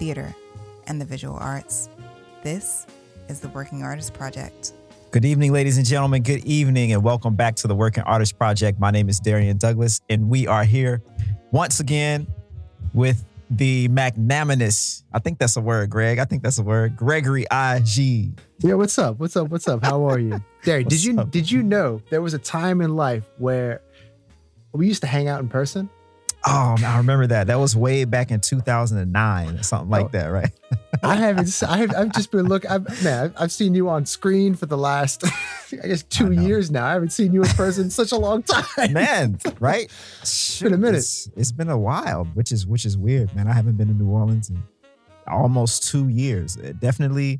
theater, and the visual arts. This is the Working Artist Project. Good evening, ladies and gentlemen. Good evening, and welcome back to the Working Artist Project. My name is Darrian Douglas, and we are here once again with the magnanimous. I think that's a word, Greg. I think that's a word. Gregory I G. Yeah, what's up? What's up? What's up? How are you? Darrian, did you up? did you know there was a time in life where we used to hang out in person? Oh, I remember that. That was way back in 2009 or something like Oh. that, right? I haven't. I have. I've just been looking. I've, man, I've, seen you on screen for the last, I guess, two know. years now. I haven't seen you in person in such a long time. man, right? been a minute. It's, it's been a while, which is which is weird, man. I haven't been to New Orleans in almost two years. It definitely,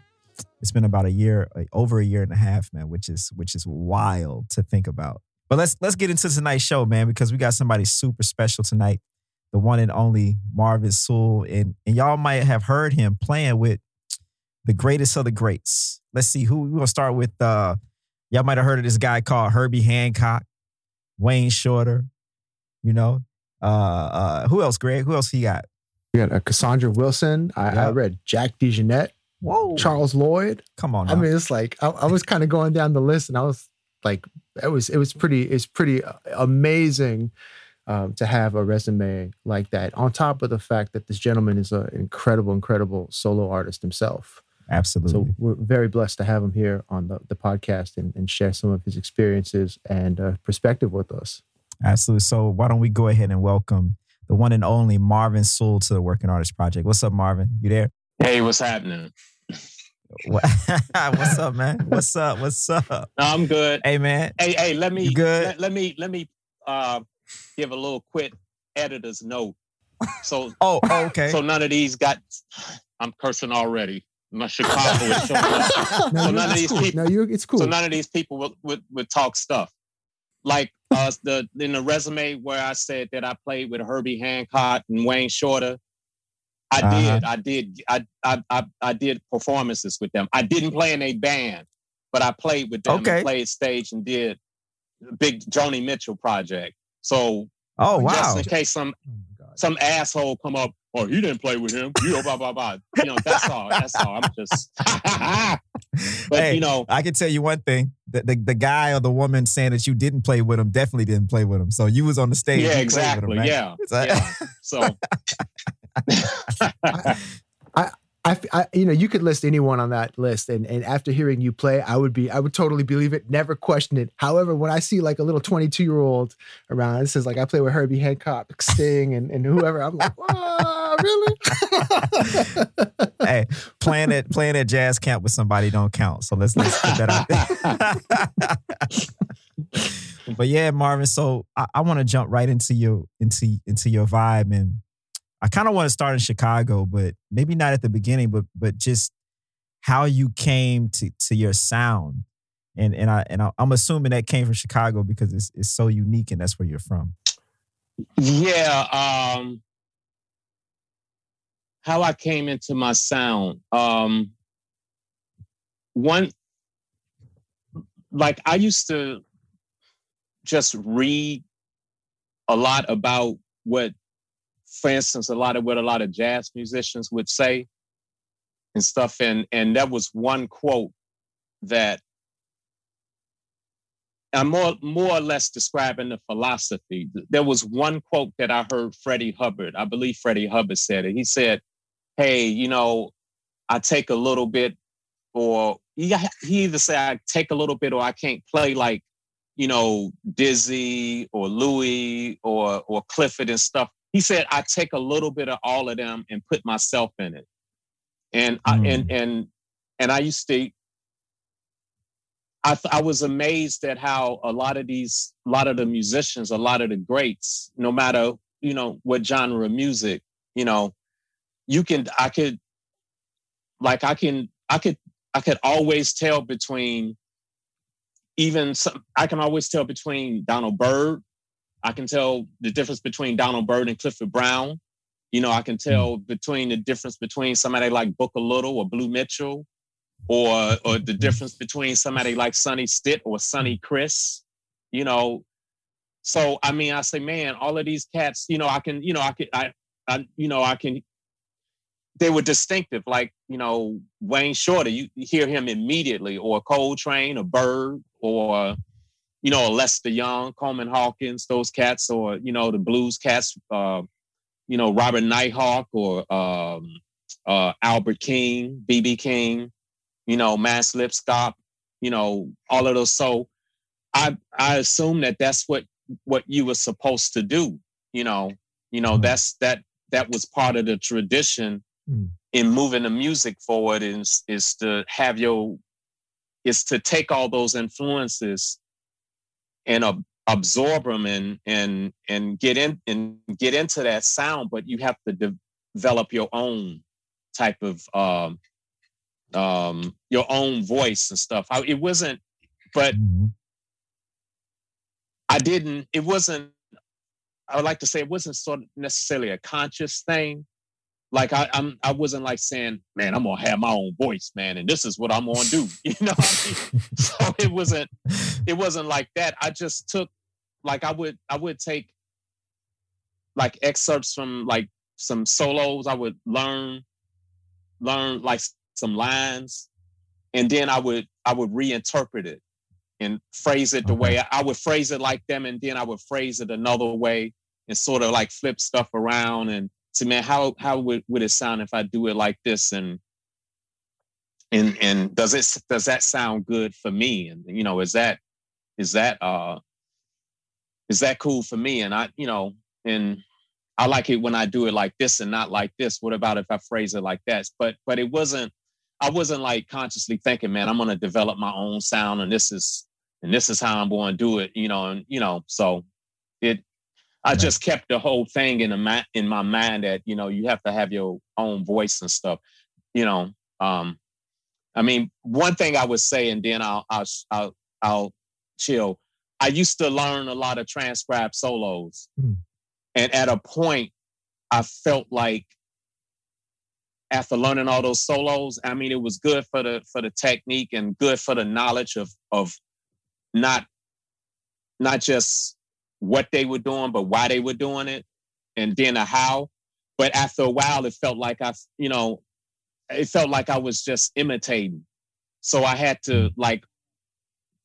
it's been about a year, like, over a year and a half, man. Which is which is wild to think about. But let's let's get into tonight's show, man, because we got somebody super special tonight. The one and only Marvin Sewell, and and y'all might have heard him playing with the greatest of the greats. Let's see who we're gonna start with. Uh, y'all might have heard of this guy called Herbie Hancock, Wayne Shorter, you know. Uh, uh, who else, Greg? Who else he got? We got uh, Cassandra Wilson. I, I read Jack DeJohnette, Whoa, Charles Lloyd. come on. I mean, it's like I, I was kind of going down the list, and I was like, it was it was pretty it's pretty uh, amazing um, to have a resume like that. On top of the fact that this gentleman is an incredible, incredible solo artist himself. absolutely. So we're very blessed to have him here on the, the podcast and, and share some of his experiences and uh, perspective with us. Absolutely. So why don't we go ahead and welcome the one and only Marvin Sewell to the Working Artist Project. What's up, Marvin? You there? Hey, what's happening? What- What's up, man? What's up? What's up? I'm good. Hey, man. Hey, hey, let me You good? Let, let me let me uh give a little quick editor's note. So Oh, oh, okay. so none of these got I'm cursing already. My Chicago is showing up. No, So none of these cool. people- No, you it's cool. So none of these people would, would, would talk stuff. Like uh the in the resume where I said that I played with Herbie Hancock and Wayne Shorter. I Uh-huh. did. I did. I, I I I did performances with them. I didn't play in a band, but I played with them Okay. and played stage and did big Joni Mitchell project. So oh, wow, just in case some Oh some asshole come up, oh he didn't play with him, you know, blah blah blah. You know, that's all. That's all. I'm just but hey, you know, I can tell you one thing: the, the the guy or the woman saying that you didn't play with him definitely didn't play with him. So you was on the stage. yeah, with him, exactly. right? yeah. So- yeah. So I, I, you know, you could list anyone on that list, and and after hearing you play, I would be, I would totally believe it, never question it. However, when I see like a little twenty two year old around, it says like I play with Herbie Hancock, Sting, and and whoever, I'm like, wow, really? hey, playing at playing at jazz camp with somebody don't count. So let's let's put that out there. but yeah, Marvin. So I, I want to jump right into your into into your vibe, and I kind of want to start in Chicago, but maybe not at the beginning, but but just how you came to to your sound. And and I and I, I'm assuming that came from Chicago because it's it's so unique and that's where you're from. yeah, um how I came into my sound. Um one like I used to just read a lot about what for instance a lot of what a lot of jazz musicians would say and stuff and and that was one quote that I'm more more or less describing the philosophy. There was one quote that I heard Freddie Hubbard. I believe Freddie Hubbard said it. He said, "Hey, you know, I take a little bit, or he, he either say I take a little bit, or I can't play like, you know, Dizzy or Louis or or Clifford and stuff." He said, "I take a little bit of all of them and put myself in it." And I, Mm. and and and I used to I, th- I was amazed at how a lot of these, a lot of the musicians, a lot of the greats, no matter you know what genre of music, you know, you can I could like I can I could I could always tell between even some, I can always tell between Donald Byrd. I can tell the difference between Donald Byrd and Clifford Brown. You know, I can hmm. tell between the difference between somebody like Booker Little or Blue Mitchell, or or the hmm. difference between somebody like Sonny Stitt or Sonny Criss. You know, so I mean, I say, man, all of these cats. You know, I can, you know, I can, I, I you know, I can they were distinctive. Like you know Wayne Shorter, you hear him immediately, or Coltrane, or Byrd, or you know Lester Young, Coleman Hawkins, those cats, or you know the blues cats, uh, you know Robert Nighthawk, or um, uh, Albert King, BB King, you know Mance Lipscomb, you know all of those. So I I assume that that's what what you were supposed to do. You know, you know mm-hmm. that's that that was part of the tradition mm. in moving the music forward is is to have your is to take all those influences and uh, absorb them and and and get in and get into that sound but you have to de- develop your own type of um um your own voice and stuff I, it wasn't but mm-hmm. i didn't it wasn't i would like to say it wasn't sort of necessarily a conscious thing like I, I'm I wasn't like saying, man, I'm gonna have my own voice, man, and this is what I'm gonna do. You know, I mean? so it wasn't it wasn't like that. I just took like I would I would take like excerpts from like some solos. I would learn learn like some lines, and then I would I would reinterpret it and phrase it the way I, I would phrase it like them, and then I would phrase it another way and sort of like flip stuff around and say, man, how how would, would it sound if I do it like this? And and and does it does that sound good for me? And you know, is that is that uh is that cool for me? And I, you know, and I like it when I do it like this and not like this. What about if I phrase it like that? But but it wasn't I wasn't like consciously thinking, man, I'm gonna develop my own sound and this is and this is how I'm going to do it, you know, and you know, so it I just kept the whole thing in the in my mind that you know you have to have your own voice and stuff. You know, um, I mean, one thing I would say, and then I'll I'll I'll, I'll chill. I used to learn a lot of transcribed solos, mm. and at a point, I felt like after learning all those solos, I mean, it was good for the for the technique and good for the knowledge of of not not just what they were doing, but why they were doing it, and then a how. But after a while, it felt like I, you know, it felt like I was just imitating. So I had to mm. like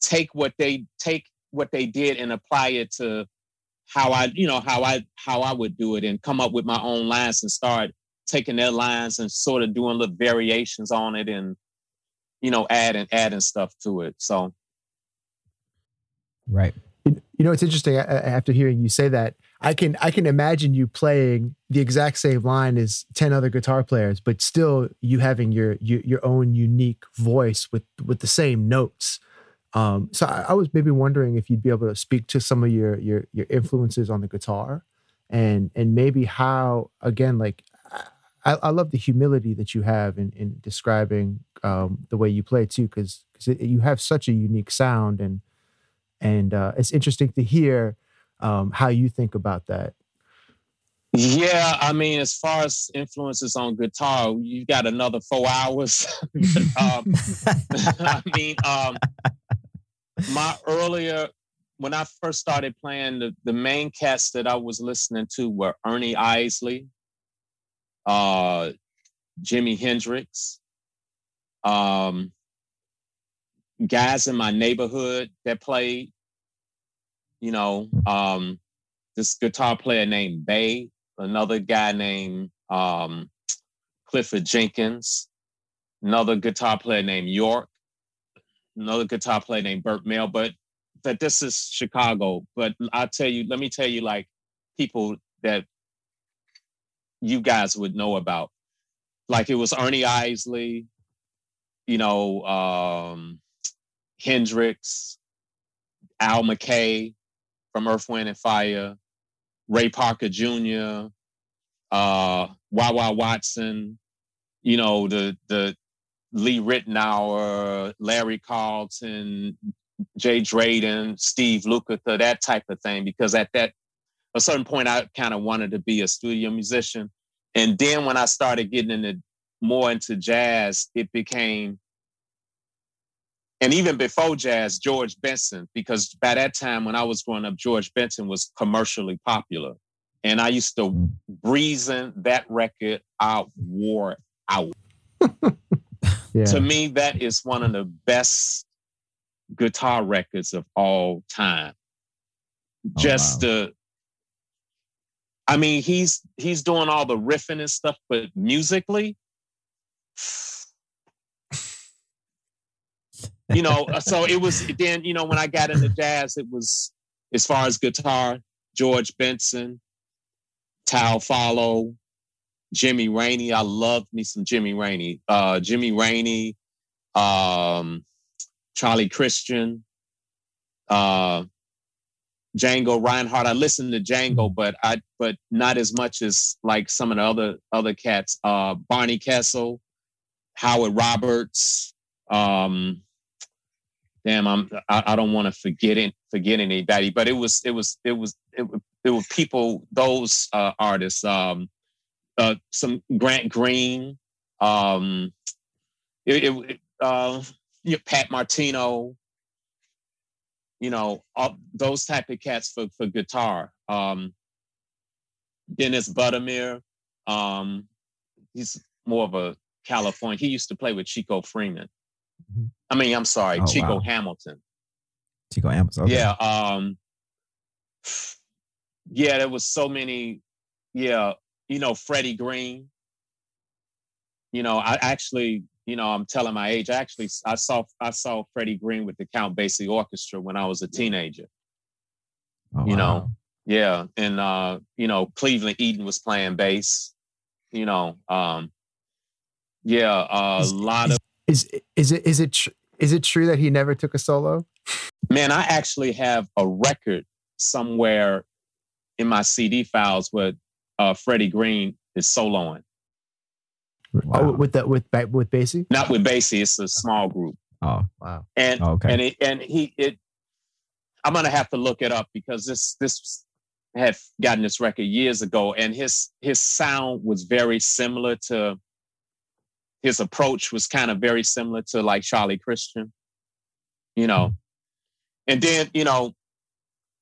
take what they take what they did and apply it to how I, you know, how I how I would do it and come up with my own lines and start taking their lines and sort of doing little variations on it and you know adding adding stuff to it. So right. You know, it's interesting. After hearing you say that, I can I can imagine you playing the exact same line as ten other guitar players, but still you having your your, your own unique voice with with the same notes. Um, so I, I, was maybe wondering if you'd be able to speak to some of your your your influences on the guitar, and and maybe how again like I, I love the humility that you have in in describing um, the way you play too, because because you have such a unique sound and and uh, it's interesting to hear um, how you think about that. Yeah, I mean, as far as influences on guitar, you got another four hours. um, I mean, um, my earlier when I first started playing, the, the main cats that I was listening to were Ernie Isley, uh, Jimi Hendrix, um, guys in my neighborhood that played. You know, um, this guitar player named Bay, another guy named um, Clifford Jenkins, another guitar player named York, another guitar player named Burt Mel. But that this is Chicago. But I tell you, let me tell you, like people that you guys would know about. Like it was Ernie Isley, you know, um, Hendrix, Al McKay from Earth, Wind and Fire, Ray Parker Jr., uh, Wah Watson, you know, the the Lee Ritenour, Larry Carlton, Jay Graydon, Steve Lukather, that type of thing. Because at that a certain point, I kind of wanted to be a studio musician, and then when I started getting into more into jazz, it became and even before jazz, George Benson, because by that time when I was growing up, George Benson was commercially popular. And I used to hmm. reason that record out, wore out. yeah. To me, that is one of the best guitar records of all time. Oh, Just wow. the I mean, he's he's doing all the riffing and stuff, but musically, you know, uh, so it was then, you know, when I got into jazz, it was as far as guitar, George Benson, Tal Farlow, Jimmy Raney. I loved me some Jimmy Raney. Uh, Jimmy Raney, um, Charlie Christian, uh, Django Reinhardt. I listened to Django, but I but not as much as like some of the other other cats. Uh, Barney Kessel, Howard Roberts, um, damn, I'm I, I don't want to forget it, forget anybody, but it was it was it was it, it were people those uh, artists, um, uh, some Grant Green, um, it, it uh, you know, Pat Martino, you know, all, those type of cats for for guitar. Um, Dennis Budimir, um, he's more of a California. He used to play with Chico Freeman. Mm-hmm. I mean, I'm sorry, oh, Chico wow. Hamilton. Chico Hamilton. Okay. Yeah. Um, yeah, there was so many. Yeah, you know, Freddie Green. You know, I actually, you know, I'm telling my age. Actually, I saw I saw Freddie Green with the Count Basie Orchestra when I was a teenager. Oh, you wow. know, yeah, and uh, you know, Cleveland Eaton was playing bass. You know, um, yeah, a lot of is is it is it tr- is it true that he never took a solo? Man, I actually have a record somewhere in my CD files where uh, Freddie Green is soloing. Wow. Oh, with that with with Basie? Not with Basie. It's a small group. Oh, wow. And oh, okay. and it, and he it. I'm gonna have to look it up because this this had gotten this record years ago, and his his sound was very similar to his approach was kind of very similar to like Charlie Christian, you know. And then, you know,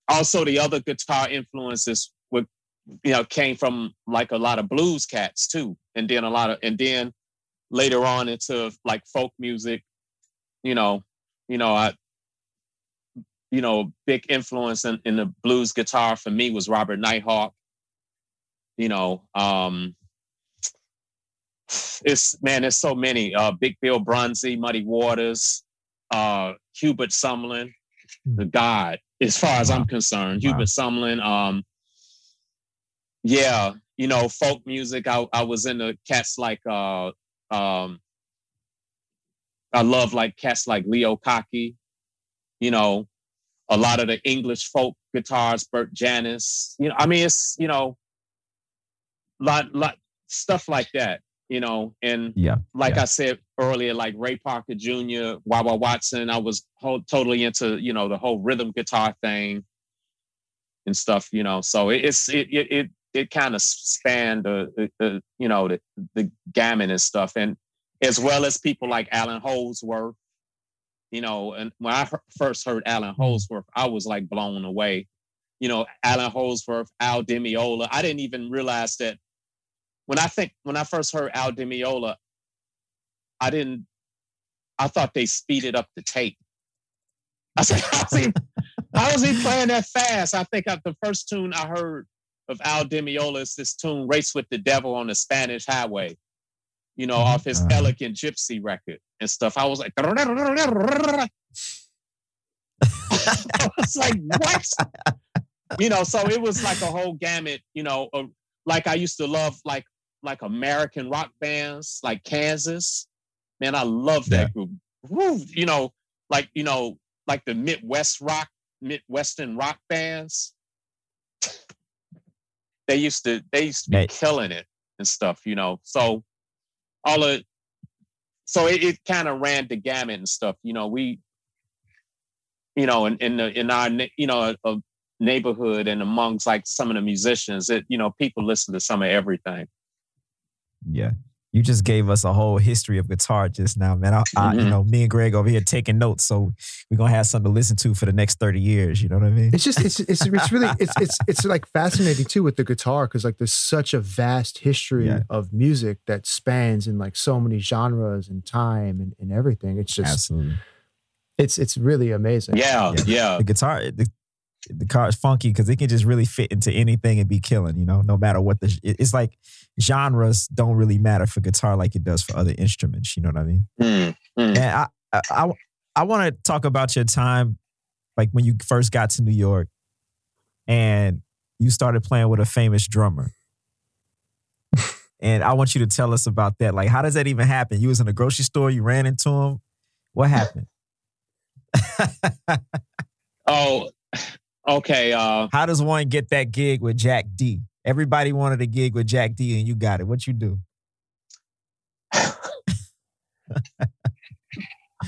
also the other guitar influences would, you know, came from like a lot of blues cats too. And then a lot of, and then later on into like folk music, you know, you know, I, you know, big influence in, in the blues guitar for me was Robert Nighthawk. You know, um, it's man, there's so many. Uh, Big Bill Broonzy, Muddy Waters, uh, Hubert Sumlin, hmm. the God, as far as I'm concerned. Wow. Hubert Sumlin. Um, yeah, you know, folk music. I, I was into cats like uh, um, I love like cats like Leo Kottke, you know, a lot of the English folk guitars, Bert Jansch. You know, I mean, it's you know, lot lot stuff like that you know, and yeah, like yeah. I said earlier, like Ray Parker Jr., Wah Watson, I was whole, totally into, you know, the whole rhythm guitar thing and stuff, you know. So it, it's it it it, it kind of spanned the, the, the, you know the the gamut and stuff, and as well as people like Allan Holdsworth, you know. And when I first heard Allan mm-hmm. Holdsworth, I was like blown away. You know, Allan Holdsworth, Al Di Meola. I didn't even realize that when I think when I first heard Al Di Meola, I didn't. I thought they speeded up the tape. I said, "How's he, how is he playing that fast?" I think the first tune I heard of Al Di Meola is this tune "Race with the Devil on the Spanish Highway," you know, off his uh, Elegant Gypsy record and stuff. I was like, I was like, what? you know, so it was like a whole gamut, you know, of, like I used to love like like American rock bands like Kansas. Man, I love that yeah. group. Woo, you know, like you know, like the Midwest rock, Midwestern rock bands. they used to they used to be Right. killing it and stuff, you know. So all of so it, it kind of ran the gamut and stuff. You know, we you know, in in, the, in our you know a neighborhood and amongst like some of the musicians, it you know people listen to some of everything. Yeah. You just gave us a whole history of guitar just now, man. I, I, you Mhm. know, me and Greg over here taking notes, so we're gonna have something to listen to for the next thirty years. You know what I mean? It's just it's it's it's really it's it's it's like fascinating too with the guitar because like there's such a vast history Yeah. of music that spans in like so many genres and time and, and everything. It's just Absolutely. it's it's really amazing. Yeah, Yeah. yeah, The guitar, the, the car is funky because it can just really fit into anything and be killing. You know, no matter what the. It's like genres don't really matter for guitar like it does for other instruments. You know what I mean? Mm, mm. And I, I, I, I want to talk about your time, like when you first got to New York, and you started playing with a famous drummer. and I want you to tell us about that. Like, how does that even happen? You was in a grocery store, you ran into him. What happened? Oh, okay. Uh, how does one get that gig with Jack D? Everybody wanted a gig with Jack D, and you got it. What you do?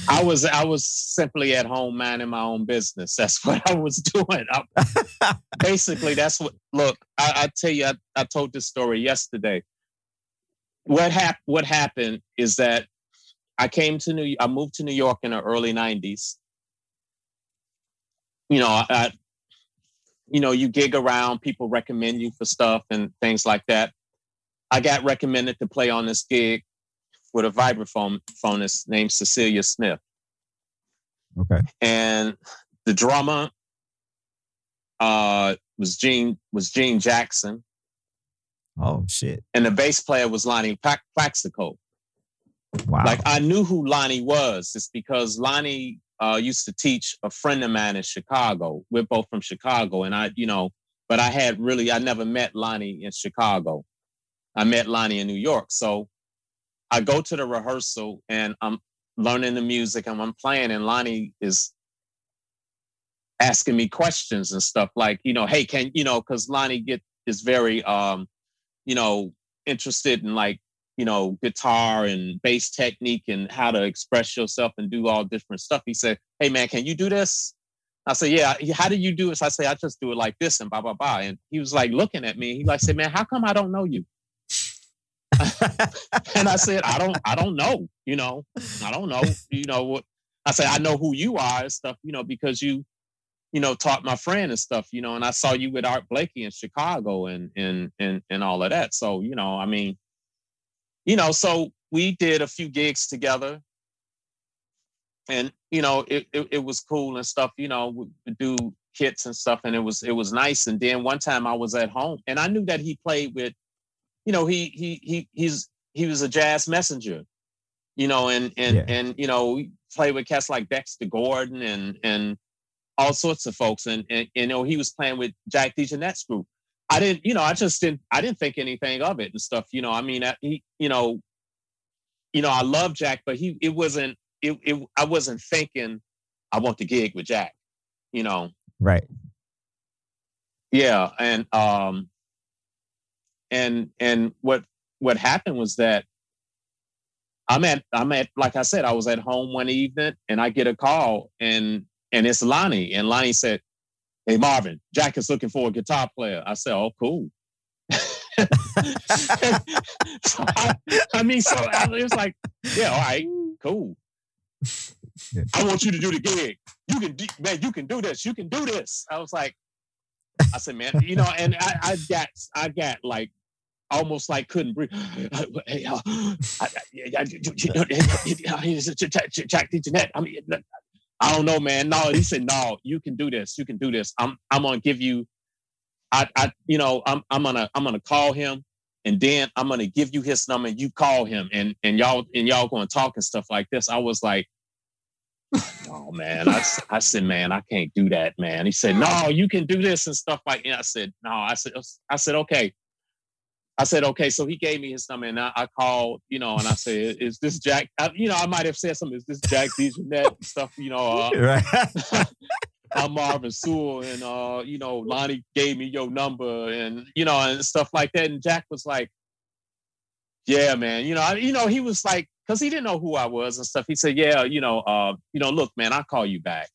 I was I was simply at home minding my own business. That's what I was doing. I- basically, that's what. Look, I, I tell you, I, I told this story yesterday. What hap- What happened is that I came to New. I moved to New York in the early '90s. You know, I, I you know, you gig around. People recommend you for stuff and things like that. I got recommended to play on this gig with a vibraphone phonist named Cecilia Smith Okay. and the drummer uh, was Gene was Gene Jackson, Oh shit! and the bass player was Lonnie Pla- Plaxico. Wow. Like I knew who Lonnie was. It's because Lonnie uh, used to teach a friend of mine in Chicago. We're both from Chicago, and I, you know, but I had really I never met Lonnie in Chicago. I met Lonnie in New York. So I go to the rehearsal and I'm learning the music and I'm playing, and Lonnie is asking me questions and stuff like, you know, hey, can you know, because Lonnie get is very um, you know, interested in like you know, guitar and bass technique and how to express yourself and do all different stuff. He said, Hey man, can you do this? I said, Yeah, how do you do it? So I say, I just do it like this and blah blah blah. And he was like looking at me. He like said, Man, how come I don't know you? and I said, I don't, I don't know, you know, I don't know, you know what I said, I know who you are and stuff, you know, because you, you know, taught my friend and stuff, you know, and I saw you with Art Blakey in Chicago and and and and all of that. So, you know, I mean, you know, so we did a few gigs together. And, you know, it, it, it was cool and stuff, you know, we do hits and stuff, and it was it was nice. And then one time I was at home and I knew that he played with, you know, he he he he's he was a jazz messenger, you know, and and Yeah. and you know, we played with cats like Dexter Gordon and and all sorts of folks. And, and you know, he was playing with Jack DeJohnette's group. I didn't, you know, I just didn't, I didn't think anything of it and stuff. You know, I mean, I, he, you know, you know, I love Jack, but he, it wasn't, it, it, I wasn't thinking, I want the gig with Jack. You know, right. yeah, and um, and and what what happened was that I'm at I'm at like I said, I was at home one evening and I get a call and and it's Lonnie and Lonnie said, "Hey Marvin, Jack is looking for a guitar player." I said, "Oh, cool." so I, I mean, so it was like, yeah, all right, cool. I want you to do the gig. You can, do, man, you can do this. You can do this. I was like, I said, man, you know, and I, I got, I got like, almost like couldn't breathe. Jack DeJohnette. I mean, I don't know, man. No, he said, no, you can do this. You can do this. I'm, I'm gonna give you. I, I, you know, I'm, I'm gonna, I'm gonna call him, and then I'm gonna give you his number. You call him, and and y'all, and y'all gonna talk and stuff like this. I was like. Oh man, I I said, man, I can't do that, man. He said, no, you can do this and stuff like. that. I said, no, I said, I said, okay. I said, okay. So he gave me his number, and I, I called, you know, and I said, is this Jack? I, you know, I might have said something. Is this Jack DeJohnette and stuff? You know, uh, Right. I'm Marvin Sewell, and uh, you know, Lonnie gave me your number, and you know, and stuff like that. And Jack was like, "Yeah, man, you know, I, you know, he was like, because he didn't know who I was and stuff. He said, "Yeah, you know, uh, you know, look, man, I'll call you back."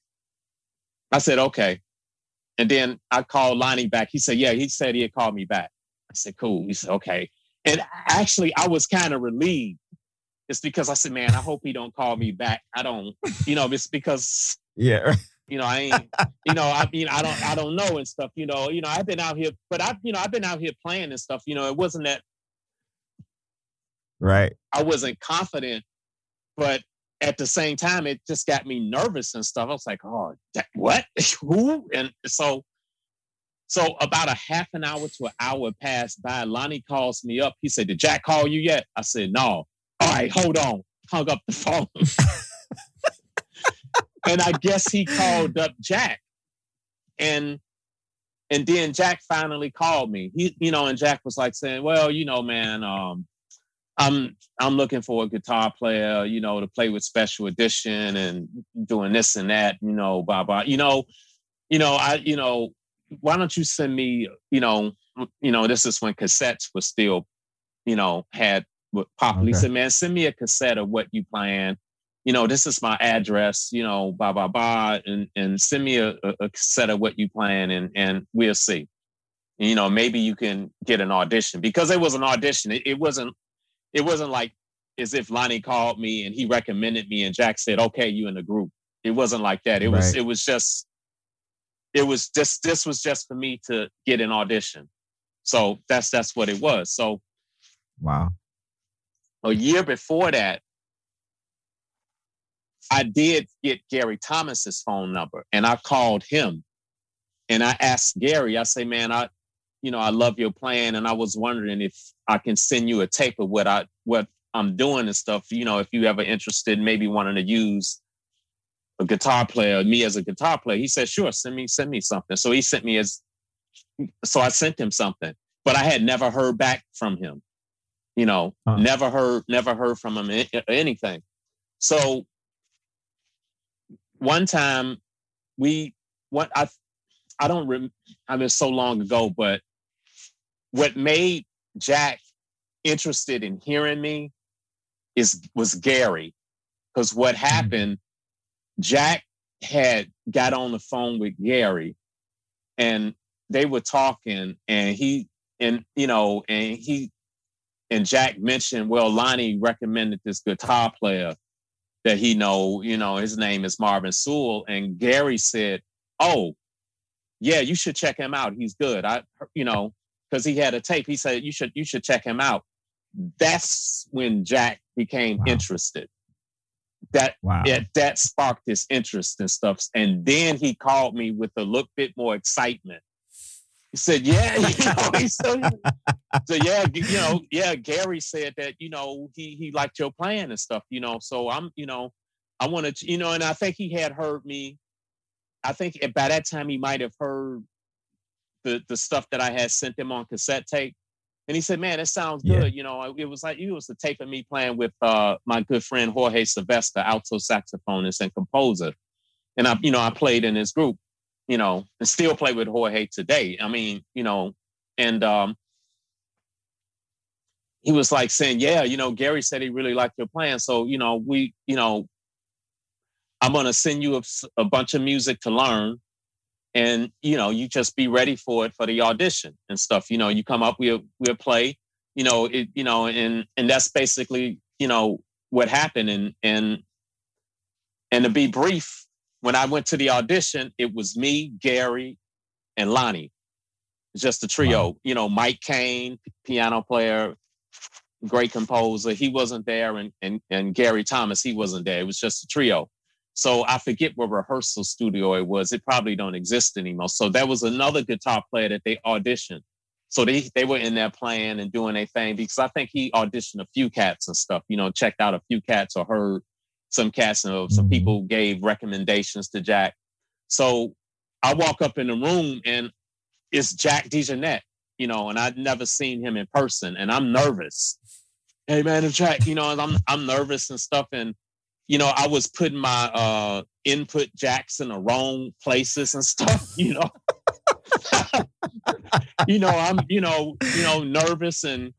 I said, "Okay," and then I called Lonnie back. He said, "Yeah," he said he'd call me back. I said, "Cool." He said, "Okay," and actually, I was kind of relieved. It's because I said, "Man, I hope he don't call me back." I don't, you know, it's because yeah. You know, I ain't, you know, I mean, I don't, I don't know and stuff. You know, you know, I've been out here, but I've, you know, I've been out here playing and stuff. You know, it wasn't that right. I wasn't confident, but at the same time, it just got me nervous and stuff. I was like, oh, that, what? Who? And so, so about a half an hour to an hour passed by. Lonnie calls me up. He said, Did Jack call you yet? I said, No. All right, hold on. Hung up the phone. and I guess he called up Jack. And and then Jack finally called me. He, you know, and Jack was like saying, Well, you know, man, um, I'm I'm looking for a guitar player, you know, to play with special edition and doing this and that, you know, blah blah. You know, you know, I, you know, why don't you send me, you know, you know, this is when cassettes were still, you know, had popular. Okay. He said, man, send me a cassette of what you plan you know, this is my address, you know, blah, blah, blah, and, and send me a, a set of what you plan and, and we'll see. And, you know, maybe you can get an audition because it was an audition. It, it wasn't, it wasn't like as if Lonnie called me and he recommended me and Jack said, okay, you in the group. It wasn't like that. It right. was, it was just, it was just, this was just for me to get an audition. So that's, that's what it was. So, wow. A year before that, I did get Gary Thomas's phone number and I called him and I asked Gary, I say, man, I, you know, I love your plan and I was wondering if I can send you a tape of what I, what I'm doing and stuff. You know, if you ever interested, maybe wanting to use a guitar player, me as a guitar player. He said, sure, send me, send me something. So he sent me his, so I sent him something, but I had never heard back from him. You know, huh. never heard, never heard from him anything. So one time we what I I don't rem, I mean so long ago, but what made Jack interested in hearing me is was Gary. Because what mm-hmm. happened, Jack had got on the phone with Gary and they were talking and he and you know and he and Jack mentioned, well, Lonnie recommended this guitar player that he know, you know, his name is Marvin Sewell. And Gary said, Oh, yeah, you should check him out. He's good. I, you know, because he had a tape. He said, You should, you should check him out. That's when Jack became wow. interested. That wow. it, that sparked his interest and stuff. And then he called me with a little bit more excitement. He said, "Yeah, you know." He said, so yeah, you know, yeah. Gary said that you know he he liked your plan and stuff. You know, so I'm you know I wanted to, you know, and I think he had heard me. I think eh, by that time he might have heard the the stuff that I had sent him on cassette tape. And he said, "Man, it sounds good." Yeah. You know, it was like it was the tape of me playing with uh, my good friend Jorge Sylvester, alto saxophonist and composer, and I, you know, I played in his group you know, and still play with Jorge today. I mean, you know, and um, he was like saying, "Yeah, you know, Gary said he really liked your playing, so you know, we, you know, I'm gonna send you a, a bunch of music to learn, and you know, you just be ready for it for the audition and stuff. You know, you come up, we'll we'll play, you know, it, you know, and and that's basically, you know, what happened, and and and to be brief, when I went to the audition, it was me, Gary, and Lonnie. Just a trio. Wow. You know, Mike Cain, piano player, great composer. He wasn't there, and and and Gary Thomas, he wasn't there. It was just a trio. So I forget what rehearsal studio it was. It probably don't exist anymore. So there was another guitar player that they auditioned. So they they were in there playing and doing a thing because I think he auditioned a few cats and stuff. You know, checked out a few cats or heard some cats and some mm-hmm. people gave recommendations to Jack. So I walk up in the room and it's Jack DeJohnette, you know, and I'd never seen him in person and I'm nervous. Hey man, Jack, you know, I'm I'm nervous and stuff. And you know, I was putting my uh, input jacks in the wrong places and stuff. You know, you know, I'm you know, you know, nervous and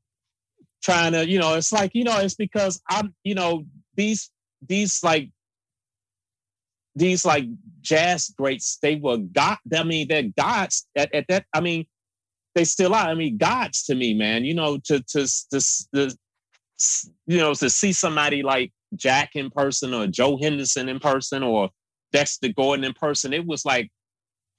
trying to, you know, it's like you know, it's because I'm, you know, these these like these like jazz greats, they were God. I mean, they're gods at, at that. I mean, they still are. I mean, gods to me, man. You know, to to to, to you know to see somebody like Jack in person or Joe Henderson in person or Dexter Gordon in person, it was like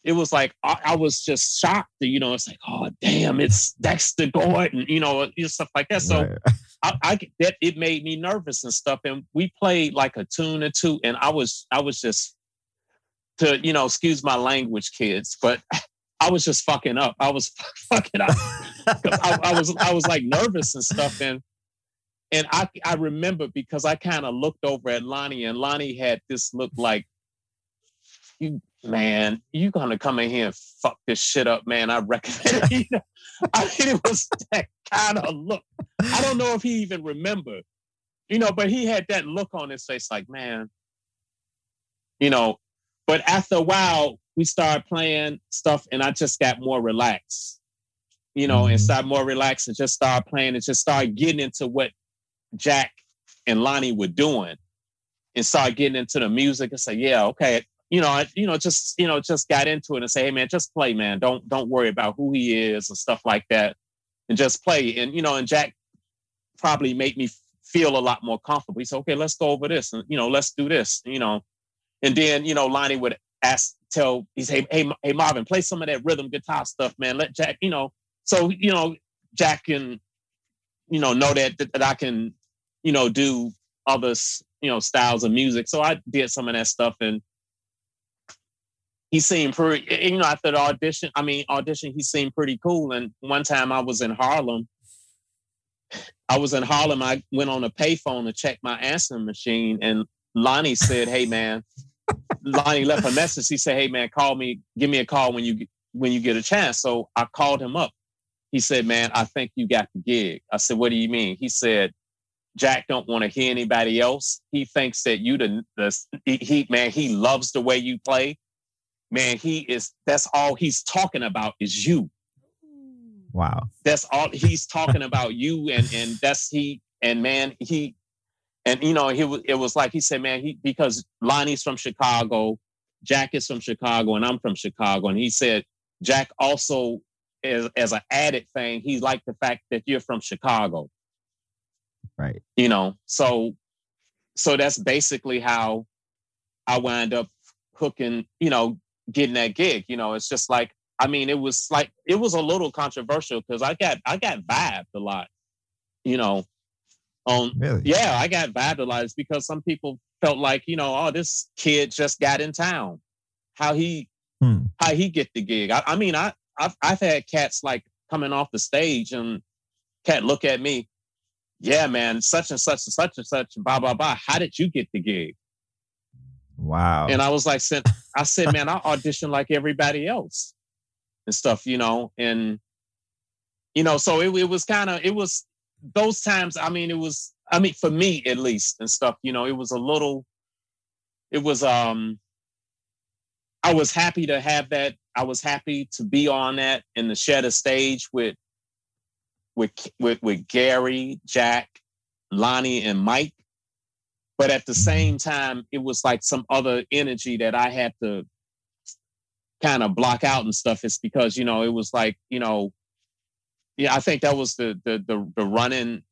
it was like I, I was just shocked. You know, it's like, oh damn, it's Dexter Gordon. You know, stuff like that. So. Right. I, I that it made me nervous and stuff. And we played like a tune or two, and I was I was just to you know excuse my language, kids, but I was just fucking up. I was fucking up. I, I was I was like nervous and stuff, and and I I remember because I kind of looked over at Lonnie, and Lonnie had this look like you man, you gonna come in here and fuck this shit up, man. I recommend you know, I mean, it was that kind of look. I don't know if he even remembered, you know, but he had that look on his face like, man, you know, but after a while, we started playing stuff and I just got more relaxed, you know, and mm-hmm. started more relaxed and just started playing and just started getting into what Jack and Lonnie were doing and started getting into the music and say, yeah, okay, you know, I, you know, just you know, just got into it and say, hey man, just play, man. Don't don't worry about who he is and stuff like that, and just play. And you know, and Jack probably made me feel a lot more comfortable. He said, okay, let's go over this, and you know, let's do this, you know. And then you know, Lonnie would ask, tell, he say, hey, hey Marvin, play some of that rhythm guitar stuff, man. Let Jack, you know. So you know, Jack can, you know, know that that I can, you know, do other you know styles of music. So I did some of that stuff and he seemed pretty, you know, after the audition, I mean, audition, he seemed pretty cool. And one time I was in Harlem. I was in Harlem. I went on a payphone to check my answering machine, and Lonnie said, "Hey, man." Lonnie left a message. He said, "Hey, man, call me. Give me a call when you when you get a chance." So I called him up. He said, "Man, I think you got the gig." I said, "What do you mean?" He said, Jack don't want to hear anybody else. He thinks that you the, the he man he loves the way you play man, he is that's all he's talking about is you. Wow. That's all he's talking about you and and that's he and man, he and you know, he was it was like he said, man, he because Lonnie's from Chicago, Jack is from Chicago, and I'm from Chicago. And he said Jack also as, as an added thing, he liked the fact that you're from Chicago. Right. You know, so so that's basically how I wind up hooking, you know, getting that gig. You know, it's just like I mean, it was like it was a little controversial because I got I got vibed a lot. You know, on really? yeah, I got vibed a lot. It's because some people felt like you know, oh, this kid just got in town. How he hmm. how he get the gig? I, I mean, I I've, I've had cats like coming off the stage and cat look at me. Yeah, man, such and such and such and such, blah blah blah. How did you get the gig? Wow. And I was like, I said, man, I auditioned like everybody else and stuff, you know, and you know, so it, it was kind of it was those times. I mean, it was I mean for me at least and stuff. You know, it was a little. It was um. I was happy to have that. I was happy to be on that and to share the stage with with with with Gary, Jack, Lonnie, and Mike but at the same time, it was like some other energy that I had to kind of block out and stuff. It's because, you know, it was like, you know, yeah, I think that was the the the, the running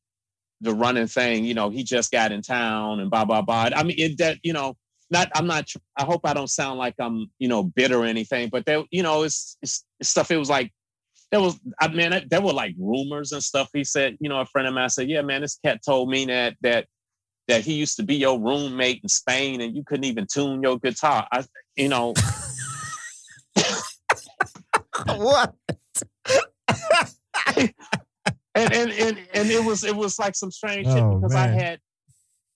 the running thing, you know, he just got in town and blah blah blah. I mean, it that you know, not I'm not. I hope I don't sound like I'm you know bitter or anything, but there, you know, it's, it's, it's stuff. It was like there was, I mean, there were like rumors and stuff. He said, you know, a friend of mine said, yeah, man, this cat told me that that that he used to be your roommate in Spain and you couldn't even tune your guitar. I, you know. what? and, and and and it was it was like some strange oh, shit because man. I had,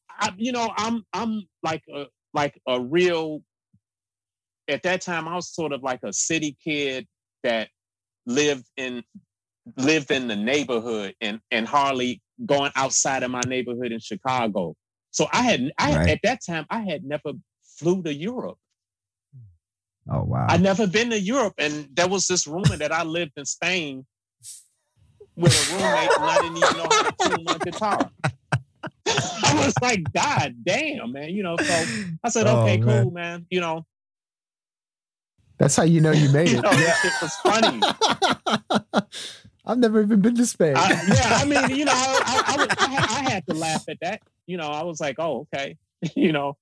I, you know, I'm I'm like a like a real. At that time, I was sort of like a city kid that lived in lived in the neighborhood and and hardly going outside of my neighborhood in Chicago. So I had, I Right. at that time, I had never flew to Europe. Oh wow. I'd never been to Europe, and there was this rumor that I lived in Spain with a roommate, and I didn't even know how to tune my guitar. I was like, God damn, man, you know. So I said, Oh, okay, man. cool, man. You know, That's how you know you made you it. know, that shit was funny. I've never even been to Spain. I, yeah, I mean, you know, I, I, I, was- I, had, I had to laugh at that. You know, I was like, oh, okay. you know,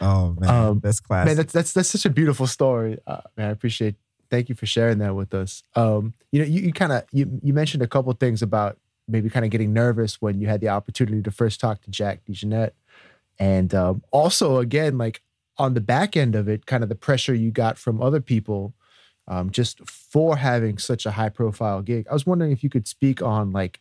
oh man, Um, that's classic. man, that's that's that's such a beautiful story. Uh, man, I appreciate. Thank you for sharing that with us. Um, you know, you, you kind of you you mentioned a couple things about maybe kind of getting nervous when you had the opportunity to first talk to Jack DeJohnette, and um, also again like on the back end of it, kind of the pressure you got from other people, um, just for having such a high profile gig. I was wondering if you could speak on like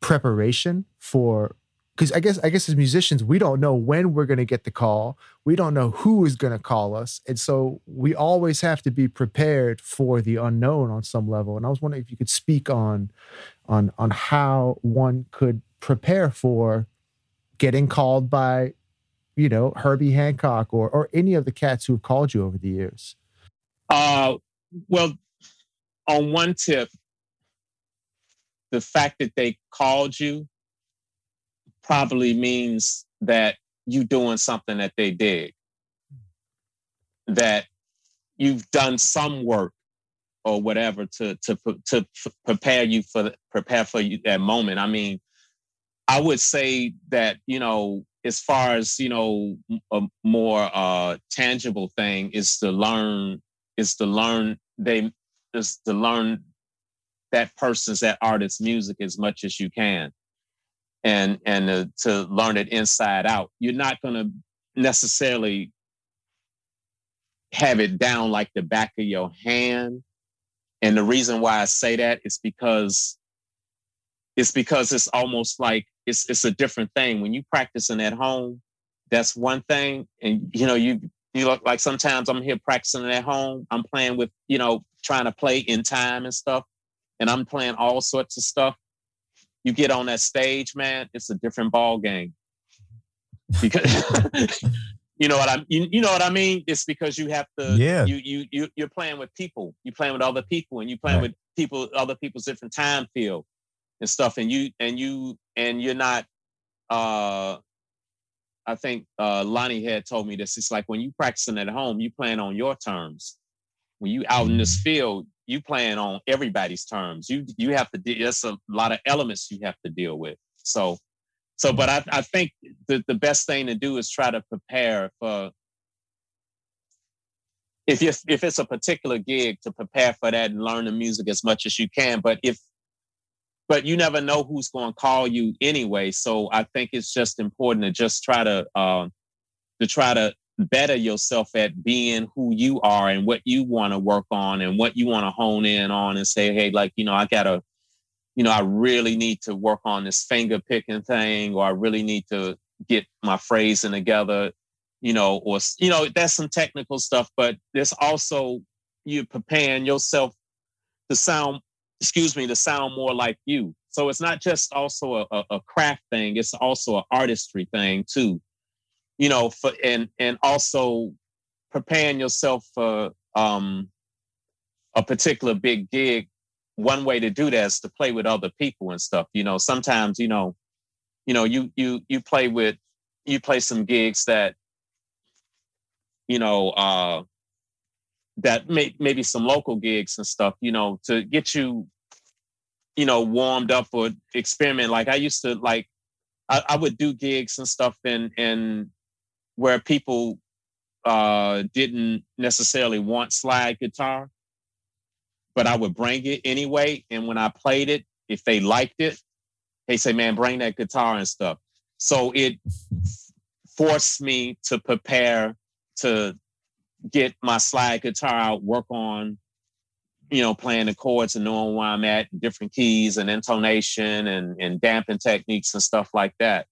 preparation for because I guess I guess as musicians we don't know when we're going to get the call. We don't know who is going to call us, and so we always have to be prepared for the unknown on some level. And I was wondering if you could speak on on on how one could prepare for getting called by you know Herbie Hancock or or any of the cats who have called you over the years. Uh, well, on one tip, the fact that they called you probably means that you doing something that they dig, that you've done some work or whatever to to to prepare you for prepare for you that moment. I mean, I would say that you know, as far as you know, a more uh, tangible thing is to learn is to learn they is to learn that person's that artist's music as much as you can. And and uh, to learn it inside out. You're not going to necessarily have it down like the back of your hand. And the reason why i say that is because it's because it's almost like it's it's a different thing when you practicing at home that's one thing and you know you you look like sometimes I'm here practicing at home. I'm playing with, you know, trying to play in time and stuff. And I'm playing all sorts of stuff. You get on that stage, man, it's a different ball game. Because you know what I you, you know what I mean? It's because you have to Yeah. you you you you're playing with people. You're playing with other people and you're playing Right. with people, other people's different time field and stuff. And you and you and you're not uh I think uh, Lonnie had told me this. It's like when you practicing at home, you playing on your terms. When you out in this field, you playing on everybody's terms. You you have to. de- There's a lot of elements you have to deal with. So, so, but I I think the the best thing to do is try to prepare for. If you if it's a particular gig, to prepare for that and learn the music as much as you can. But if but you never know who's going to call you anyway. So I think it's just important to just try to um, to try to better yourself at being who you are and what you want to work on and what you want to hone in on and say, hey, like you know, I gotta, you know, I really need to work on this finger picking thing, or I really need to get my phrasing together, you know, or you know, that's some technical stuff, but there's also you preparing yourself to sound excuse me, to sound more like you. So it's not just also a, a, craft thing; it's also an artistry thing too. You know, for and and also preparing yourself for um, a particular big gig. One way to do that is to play with other people and stuff. You know, sometimes you know, you know, you you you play with you play some gigs that you know uh that may, maybe some local gigs and stuff, you know, to get you, you know, warmed up or experiment. Like I used to like, I, I would do gigs and stuff and and where people uh didn't necessarily want slide guitar, but I would bring it anyway. And when I played it, if they liked it, they say, "Man, bring that guitar and stuff." So it forced me to prepare to get my slide guitar out, work on, you know, playing the chords and knowing where I'm at, different keys and intonation and, and damping techniques and stuff like that.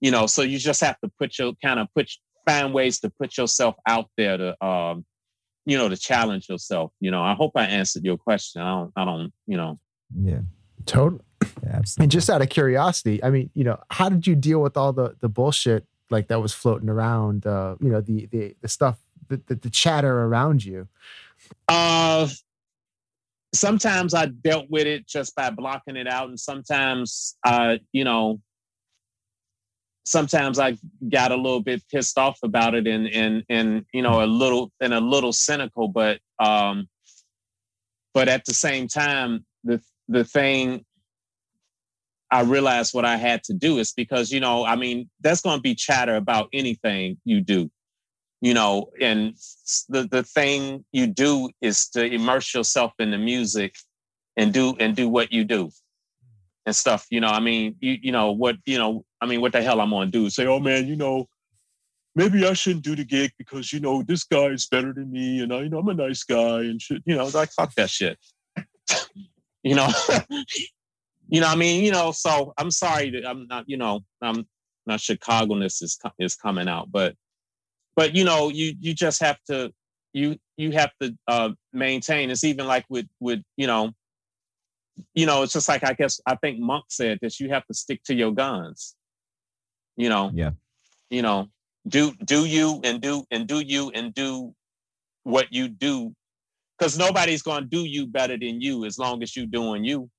You know, so you just have to put your kind of put find ways to put yourself out there to um, you know, to challenge yourself. You know, I hope I answered your question. I don't I don't, you know. Yeah. Total, Yeah, absolutely. And just out of curiosity, I mean, you know, how did you deal with all the the bullshit like that was floating around? Uh, you know, the the the stuff, the the, the chatter around you. Uh, sometimes I dealt with it just by blocking it out, and sometimes, uh, you know, sometimes I got a little bit pissed off about it, and and and you know, a little and a little cynical, but um, but at the same time, the the thing I realized what I had to do is because you know, I mean, that's going to be chatter about anything you do you know and the the thing you do is to immerse yourself in the music and do and do what you do and stuff you know i mean you you know what you know i mean what the hell i'm gonna do say oh man you know maybe i shouldn't do the gig because you know this guy is better than me and i you know i'm a nice guy and shit you know like fuck that shit you know you know i mean you know so i'm sorry that i'm not you know i'm not chicago-ness is is coming out but but you know you you just have to you you have to uh, maintain. It's even like with with you know you know it's just like i guess i think monk said that you have to stick to your guns. You know? Yeah. you know do do you and do and do you and do what you do. Because nobody's going to do you better than you as long as you're doing you.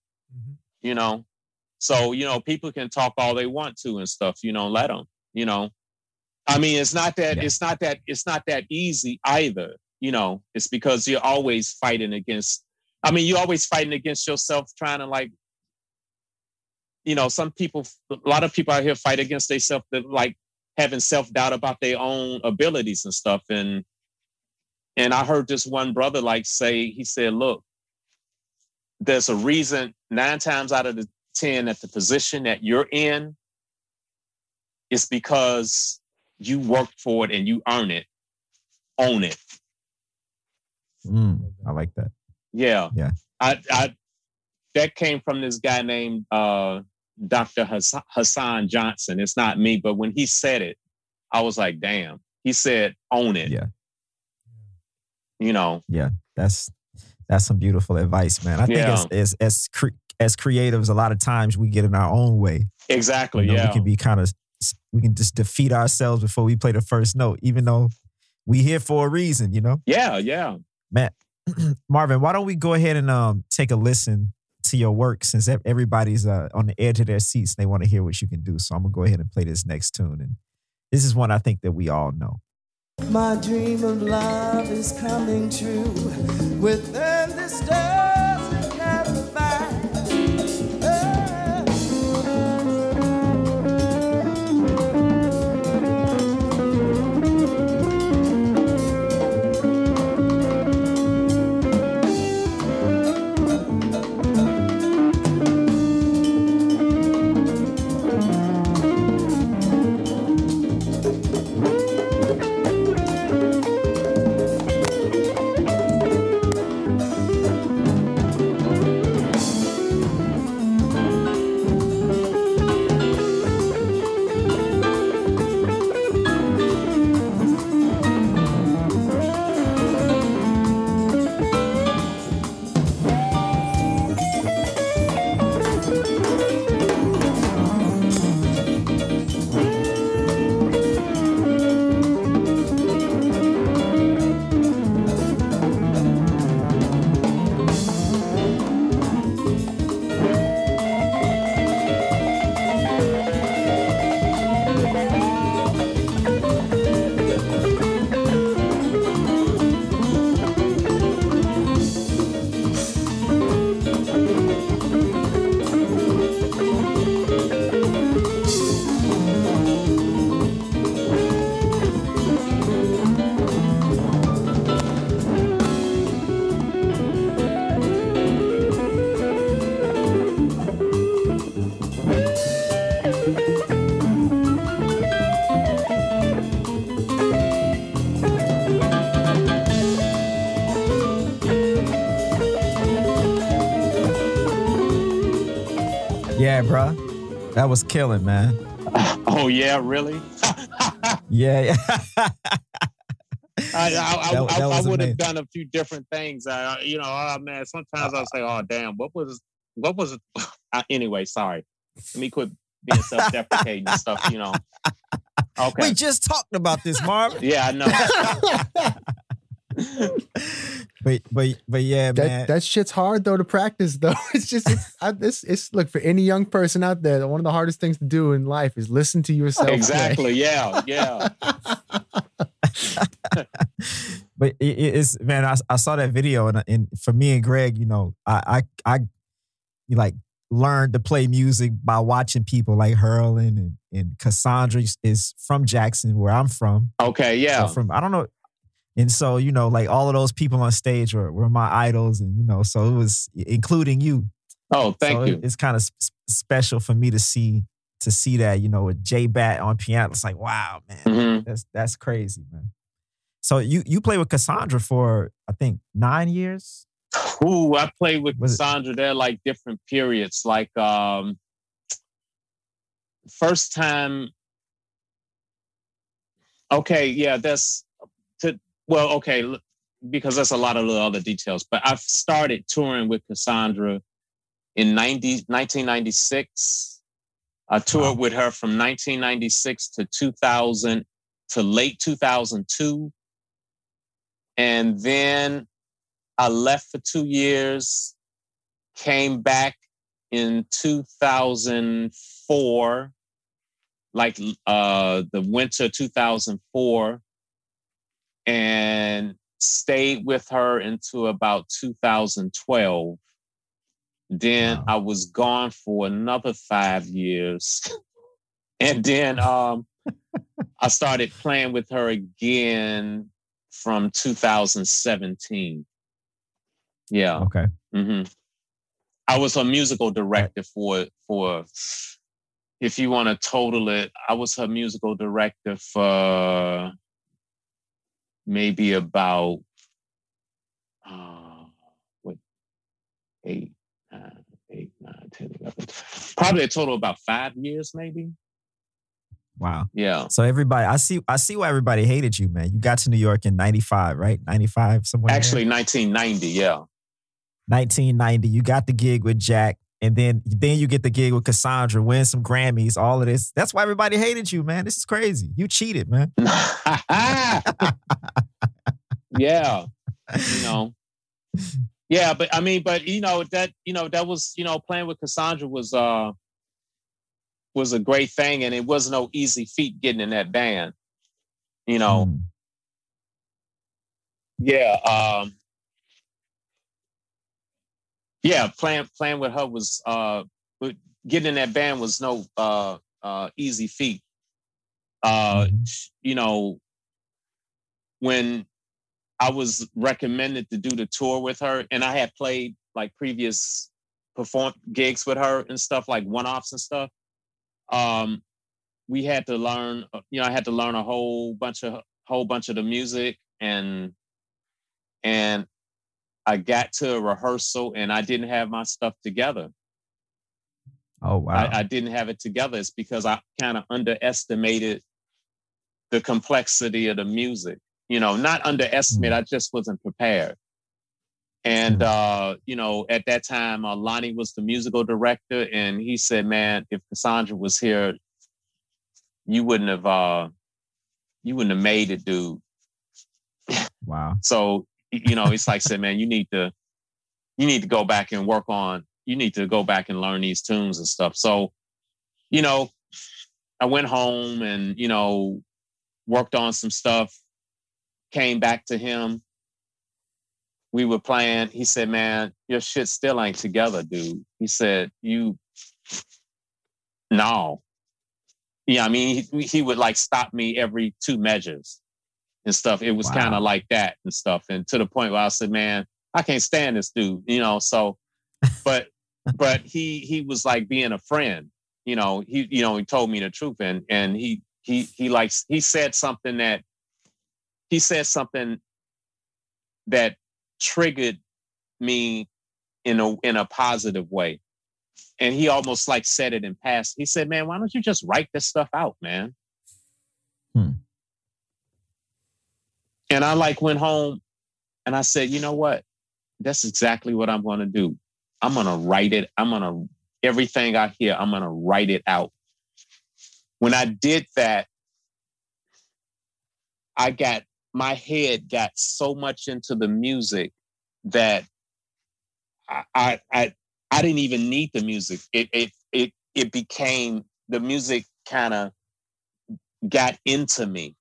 You know? So you know people can talk all they want to and stuff you know let them you know i mean it's not that Yeah. it's not that it's not that easy either you know it's because you're always fighting against i mean you're always fighting against yourself trying to like you know some people a lot of people out here fight against themselves that like having self-doubt about their own abilities and stuff and and i heard this one brother like say he said look there's a reason nine times out of the 10 that the position that you're in is because you work for it and you earn it, own it. Mm, I like that. Yeah. Yeah. I, I, that came from this guy named uh, Dr. Hassan Johnson. It's not me, but when he said it, I was like, damn. He said, own it. Yeah. You know, Yeah. That's that's some beautiful advice, man. I think Yeah. as as as, cre- as creatives, a lot of times we get in our own way. exactly. You know, yeah. We can be kind of we can just defeat ourselves before we play the first note, even though we here for a reason, you know? yeah. Yeah. Matt, Marvin, why don't we go ahead and um take a listen to your work since everybody's uh, on the edge of their seats and they want to hear what you can do. So I'm gonna go ahead and play this next tune. And this is one I think that we all know. My dream of love is coming true within this dozen Bro. That was killing, man. Oh, yeah. Really? Yeah, yeah. I, I, I, That- I, I would have done a few different things. I, you know, oh man, sometimes I'll say, oh damn, what was what was it? Uh, anyway, sorry. Let me quit being self-deprecating and stuff. You know. Okay. We just talked about this, Marvin. yeah, I know. but but but yeah, man. That that shit's hard though to practice though. It's just it's I, it's, it's look for any young person out there. One of the hardest things to do in life is listen to yourself. play. exactly. Yeah. Yeah. but it, it- it's man, I, I saw that video and, and for me and Greg, you know, I I I you like learned to play music by watching people like Herlin and and Cassandra is- is from Jackson, where I'm from. Okay. So Yeah. from I don't know. And so, you know, like all of those people on stage were, were my idols. And, you know, so it was including you. Oh, thank so you. It, it's kind of s- special for me to see to see that, you know, with J Bat on piano. It's like, wow, man. Mhm. That's that's crazy, man. So you you play with Cassandra for I think nine years. Ooh, I played with Was it- Cassandra. They're like different periods. Like um first time. Okay, yeah, that's well, okay, because that's a lot of little other details. But I've started touring with Cassandra in 90, 1996. I toured Wow. with her from 1996 to 2000 to late 2002. And then I left for two years, came back in 2004, like uh, the winter 2004, and stayed with her until about 2012. Then Wow. I was gone for another five years. and then um, I started playing with her again from 2017. Yeah. Okay. Mm-hmm. I was her musical director for for. If you want to total it, I was her musical director for maybe about uh, what eight, nine, eight, nine, 10, 11, probably a total of about five years, maybe. Wow. Yeah. So everybody, I see I see why everybody hated you, man. You got to New York in 95, right? 95 somewhere. in there? Actually, 1990. Yeah. 1990. You got the gig with Jack, and then then you get the gig with Cassandra, win some Grammys, all of this. That's why everybody hated you, man. This is crazy. You cheated, man. yeah. You know. Yeah, but I mean, but you know that you know that was you know playing with Cassandra was uh was a great thing, and it was no easy feat getting in that band. You know, Mm. yeah, um, yeah, playing playing with her was uh getting in that band was no uh uh easy feat. Uh, Mhm. you know, when I was recommended to do the tour with her, and I had played like previous perform gigs with her and stuff, like one offs and stuff. Um, we had to learn, uh, you know, I had to learn a whole bunch of whole bunch of the music, and and I got to a rehearsal, and I didn't have my stuff together. Oh wow. I, I didn't have it together. It's because I kind of underestimated the complexity of the music. You know, not underestimate. I just wasn't prepared. And uh, you know, at that time, uh, Lonnie was the musical director, and he said, "Man, if Cassandra was here, you wouldn't have, uh, you wouldn't have made it, dude." wow. So you know, it's like said, man, you need to you need to go back and work on you need to go back and learn these tunes and stuff. So, you know, I went home and, you know, worked on some stuff, came back to him. We were playing. He said, Man, your shit still ain't together, dude. He said, You no. Yeah, I mean, he, he would like stop me every two measures and stuff. It was Wow. kind of like that and stuff. And to the point where I said, man, I can't stand this dude, you know. So, but, but he he was like being a friend, you know. He you know he told me the truth, and and he he he likes he said something that he said something that triggered me in a in a positive way. And he almost like said it in past. He said, "Man, why don't you just write this stuff out, man?" Hmm. And I like went home and I said, "You know what? That's exactly what I'm going to do." I'm gonna write it. I'm gonna everything I hear, I'm gonna write it out. When I did that, I got my head got so much into the music that I I I, I didn't even need the music. It it it it became the music kind of got into me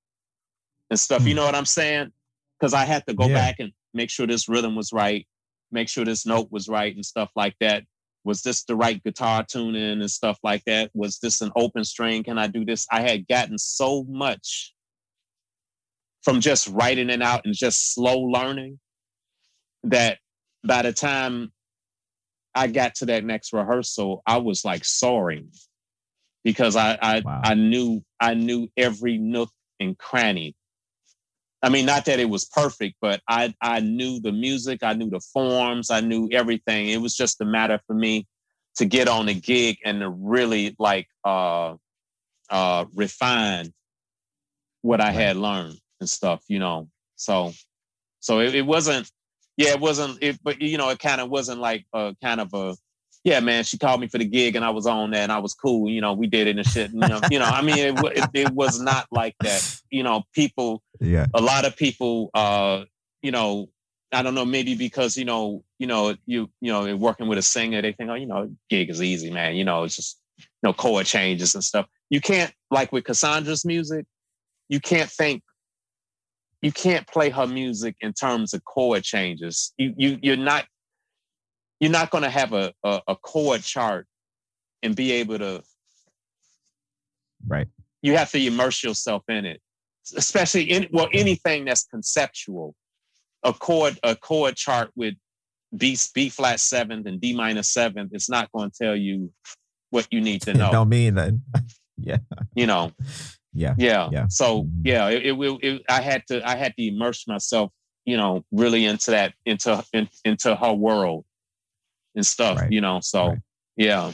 and stuff. You Hmm. know what I'm saying? Because I had to go Yeah. back and make sure this rhythm was right, make sure this note was right and stuff like that. Was this the right guitar tuning and stuff like that? Was this an open string? Can I do this? I had gotten so much from just writing it out and just slow learning that by the time I got to that next rehearsal, I was like soaring because I I, Wow. I knew I knew every nook and cranny. I mean, not that it was perfect, but I I knew the music, I knew the forms, I knew everything. It was just a matter for me to get on the gig and to really like uh uh refine what I had learned and stuff, you know. So so it, it wasn't yeah, it wasn't it but you know, it kind of wasn't like a kind of a yeah, man, she called me for the gig and I was on there and I was cool. You know, we did it and shit. You know, you know I mean, it, it, it was not like that. You know, people, Yeah. a lot of people, uh, you know, I don't know, maybe because, you know, you know, you, you know, working with a singer, they think, oh, you know, gig is easy, man. You know, it's just, you know, chord changes and stuff. You can't, like with Cassandra's music, you can't think, you can't play her music in terms of chord changes. You, you, you're not, you're not going to have a, a, a chord chart and be able to Right. you have to immerse yourself in it especially in well anything that's conceptual a chord a chord chart with b b flat seventh and d minor seventh it's not going to tell you what you need to know don't mean that yeah you know Yeah. yeah, Yeah. so Mhm. yeah it, it will it, i had to i had to immerse myself you know really into that into in, into her world and stuff Right. you know so Right. yeah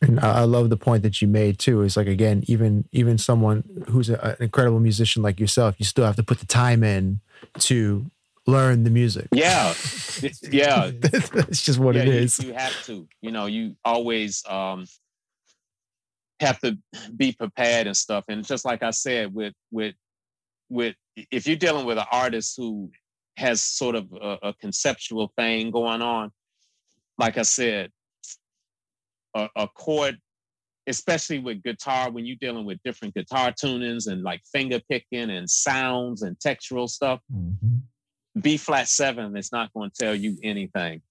And I love the point that you made too. Is like again, even even someone who's a, an incredible musician like yourself, you still have to put the time in to learn the music. yeah yeah it's just what yeah, it you- You, have to. You know, you always um, have to be prepared and stuff. And just like I said, with with with if you're dealing with an artist who has sort of a, a conceptual thing going on, like I said, a, a chord, especially with guitar, when you're dealing with different guitar tunings and like finger picking and sounds and textural stuff, Mhm. B flat seven is not going to tell you anything.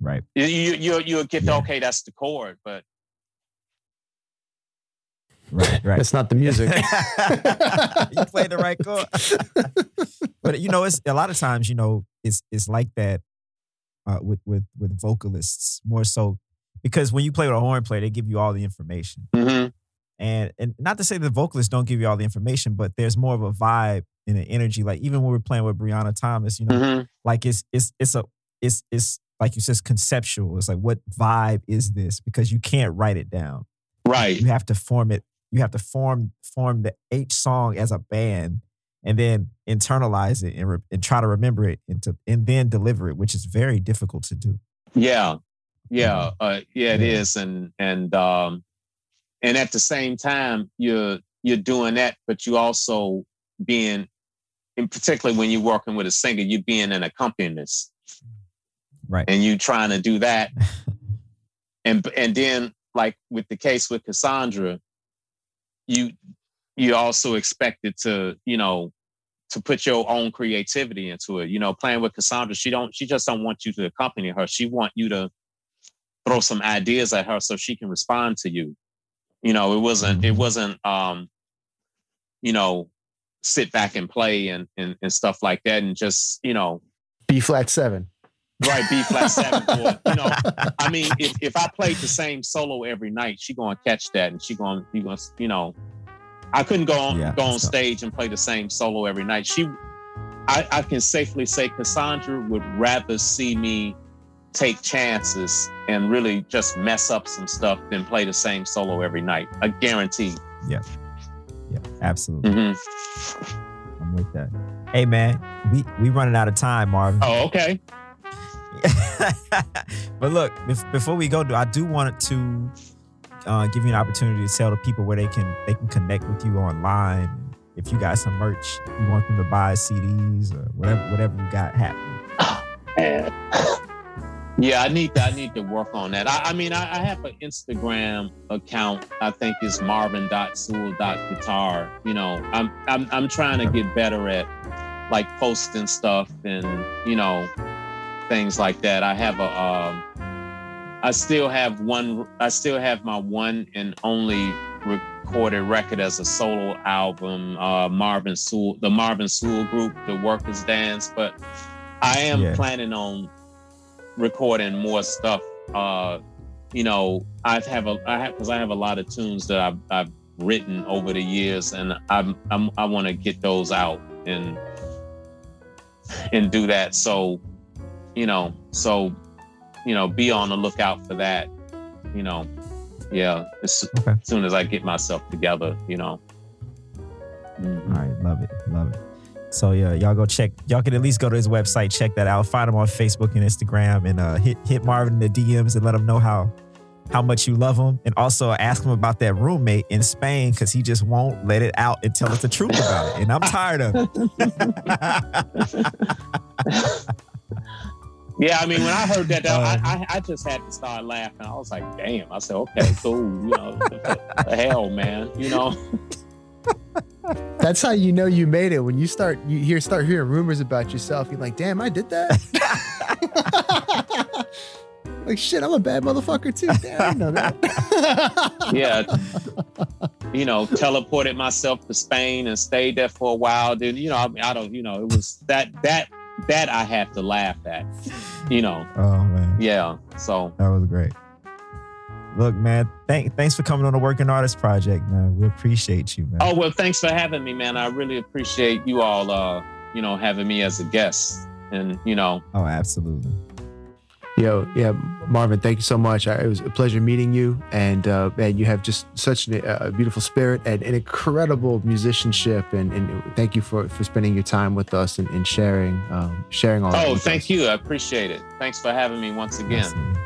Right. You you you you'll get the okay, that's the chord, but Right. Right. That's not the music. you play the right chord. but you know, it's a lot of times, you know, it's it's like that uh, with with with vocalists more so because when you play with a horn player, they give you all the information. Mhm. And and not to say the vocalists don't give you all the information, but there's more of a vibe and an energy. Like even when we're playing with Brianna Thomas, you know, Mhm. like it's it's it's a it's it's like you said, conceptual. It's like what vibe is this? Because you can't write it down. right, You have to form it. You have to form form the each song as a band, and then internalize it and, re, and try to remember it and to and then deliver it, which is very difficult to do. yeah, yeah, uh, yeah, it Yeah. is, and and um, and at the same time, you're you're doing that, but you also being, in particularly when you're working with a singer, you're being an accompanist, Right. and you trying to do that, and and then like with the case with Cassandra, you you also expected to you know to put your own creativity into it. You know, playing with Cassandra, she don't she just don't want you to accompany her. She want you to throw some ideas at her so she can respond to you. You know, it wasn't it Mhm. wasn't um you know sit back and play and and, and stuff like that and just you know B flat seven. right B flat seven or you know I mean, if, if I played the same solo every night, she gonna catch that, and she gonna you gonna you know, I couldn't go on Yeah, go on stage and play the same solo every night. She, I, I can safely say Cassandra would rather see me take chances and really just mess up some stuff than play the same solo every night. I guarantee. Yeah, yeah, absolutely. Mhm. I'm with that. Hey man, we we running out of time, Marvin. Oh, okay. But look, bef- before we go, I do want to uh, give you an opportunity to tell the people where they can they can connect with you online. If you got some merch, you want them to buy CDs or whatever whatever you got happening. And yeah, I need to I need to work on that. I, I mean, I, I have an Instagram account. I think it's marvin.sewell.guitar. You know, I'm I'm I'm trying to get better at like posting stuff and you know things like that. I have a um I still have one I still have my one and only recorded record as a solo album, uh Marvin Sewell, the Marvin Sewell group, the Workers Dance, but I am Yeah. planning on recording more stuff. Uh, you know, I have a I have because I have a lot of tunes that I've, I've written over the years, and I'm, I'm I want to get those out and and do that. So, you know, so you know, be on the lookout for that. You know, yeah, as, Okay. soon as I get myself together, you know. Mhm. All right, love it, love it. So yeah, y'all go check. Y'all can at least go to his website, check that out. Find him on Facebook and Instagram, and uh, hit hit Marvin in the DMs and let him know how how much you love him, and also ask him about that roommate in Spain because he just won't let it out and tell us the truth about it, and I'm tired of it. Yeah, I mean, when I heard that, though, Uh, I, I I just had to start laughing. I was like, "Damn!" I said, "Okay, cool." You know, the, the hell, man. You know, That's how you know you made it when you start you hear start hearing rumors about yourself. You're like, damn, I did that. like shit, I'm a bad motherfucker too. Damn, I know that. yeah. You know, teleported myself to Spain and stayed there for a while. Then, you know, I, mean, I don't, you know, it was that that that I have to laugh at. You know, oh man, yeah. So that was great. Look, man, thank, thanks for coming on the Working Artist Project, man. We appreciate you, man. Oh well, thanks for having me, man. I really appreciate you all, uh, you know, having me as a guest. And you know, Oh, absolutely. Yo, yeah, Marvin, thank you so much. I, it was a pleasure meeting you, and uh, man, you have just such an, a beautiful spirit and an incredible musicianship. And, and thank you for, for spending your time with us and, and sharing um, sharing all. that oh, with thank us. you. I appreciate it. Thanks for having me once again. Absolutely.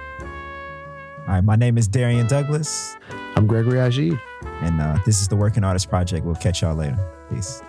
All right, my name is Darrian Douglas, I'm Gregory Agid. and uh, this is the Working Artist Project. We'll catch y'all later. Peace.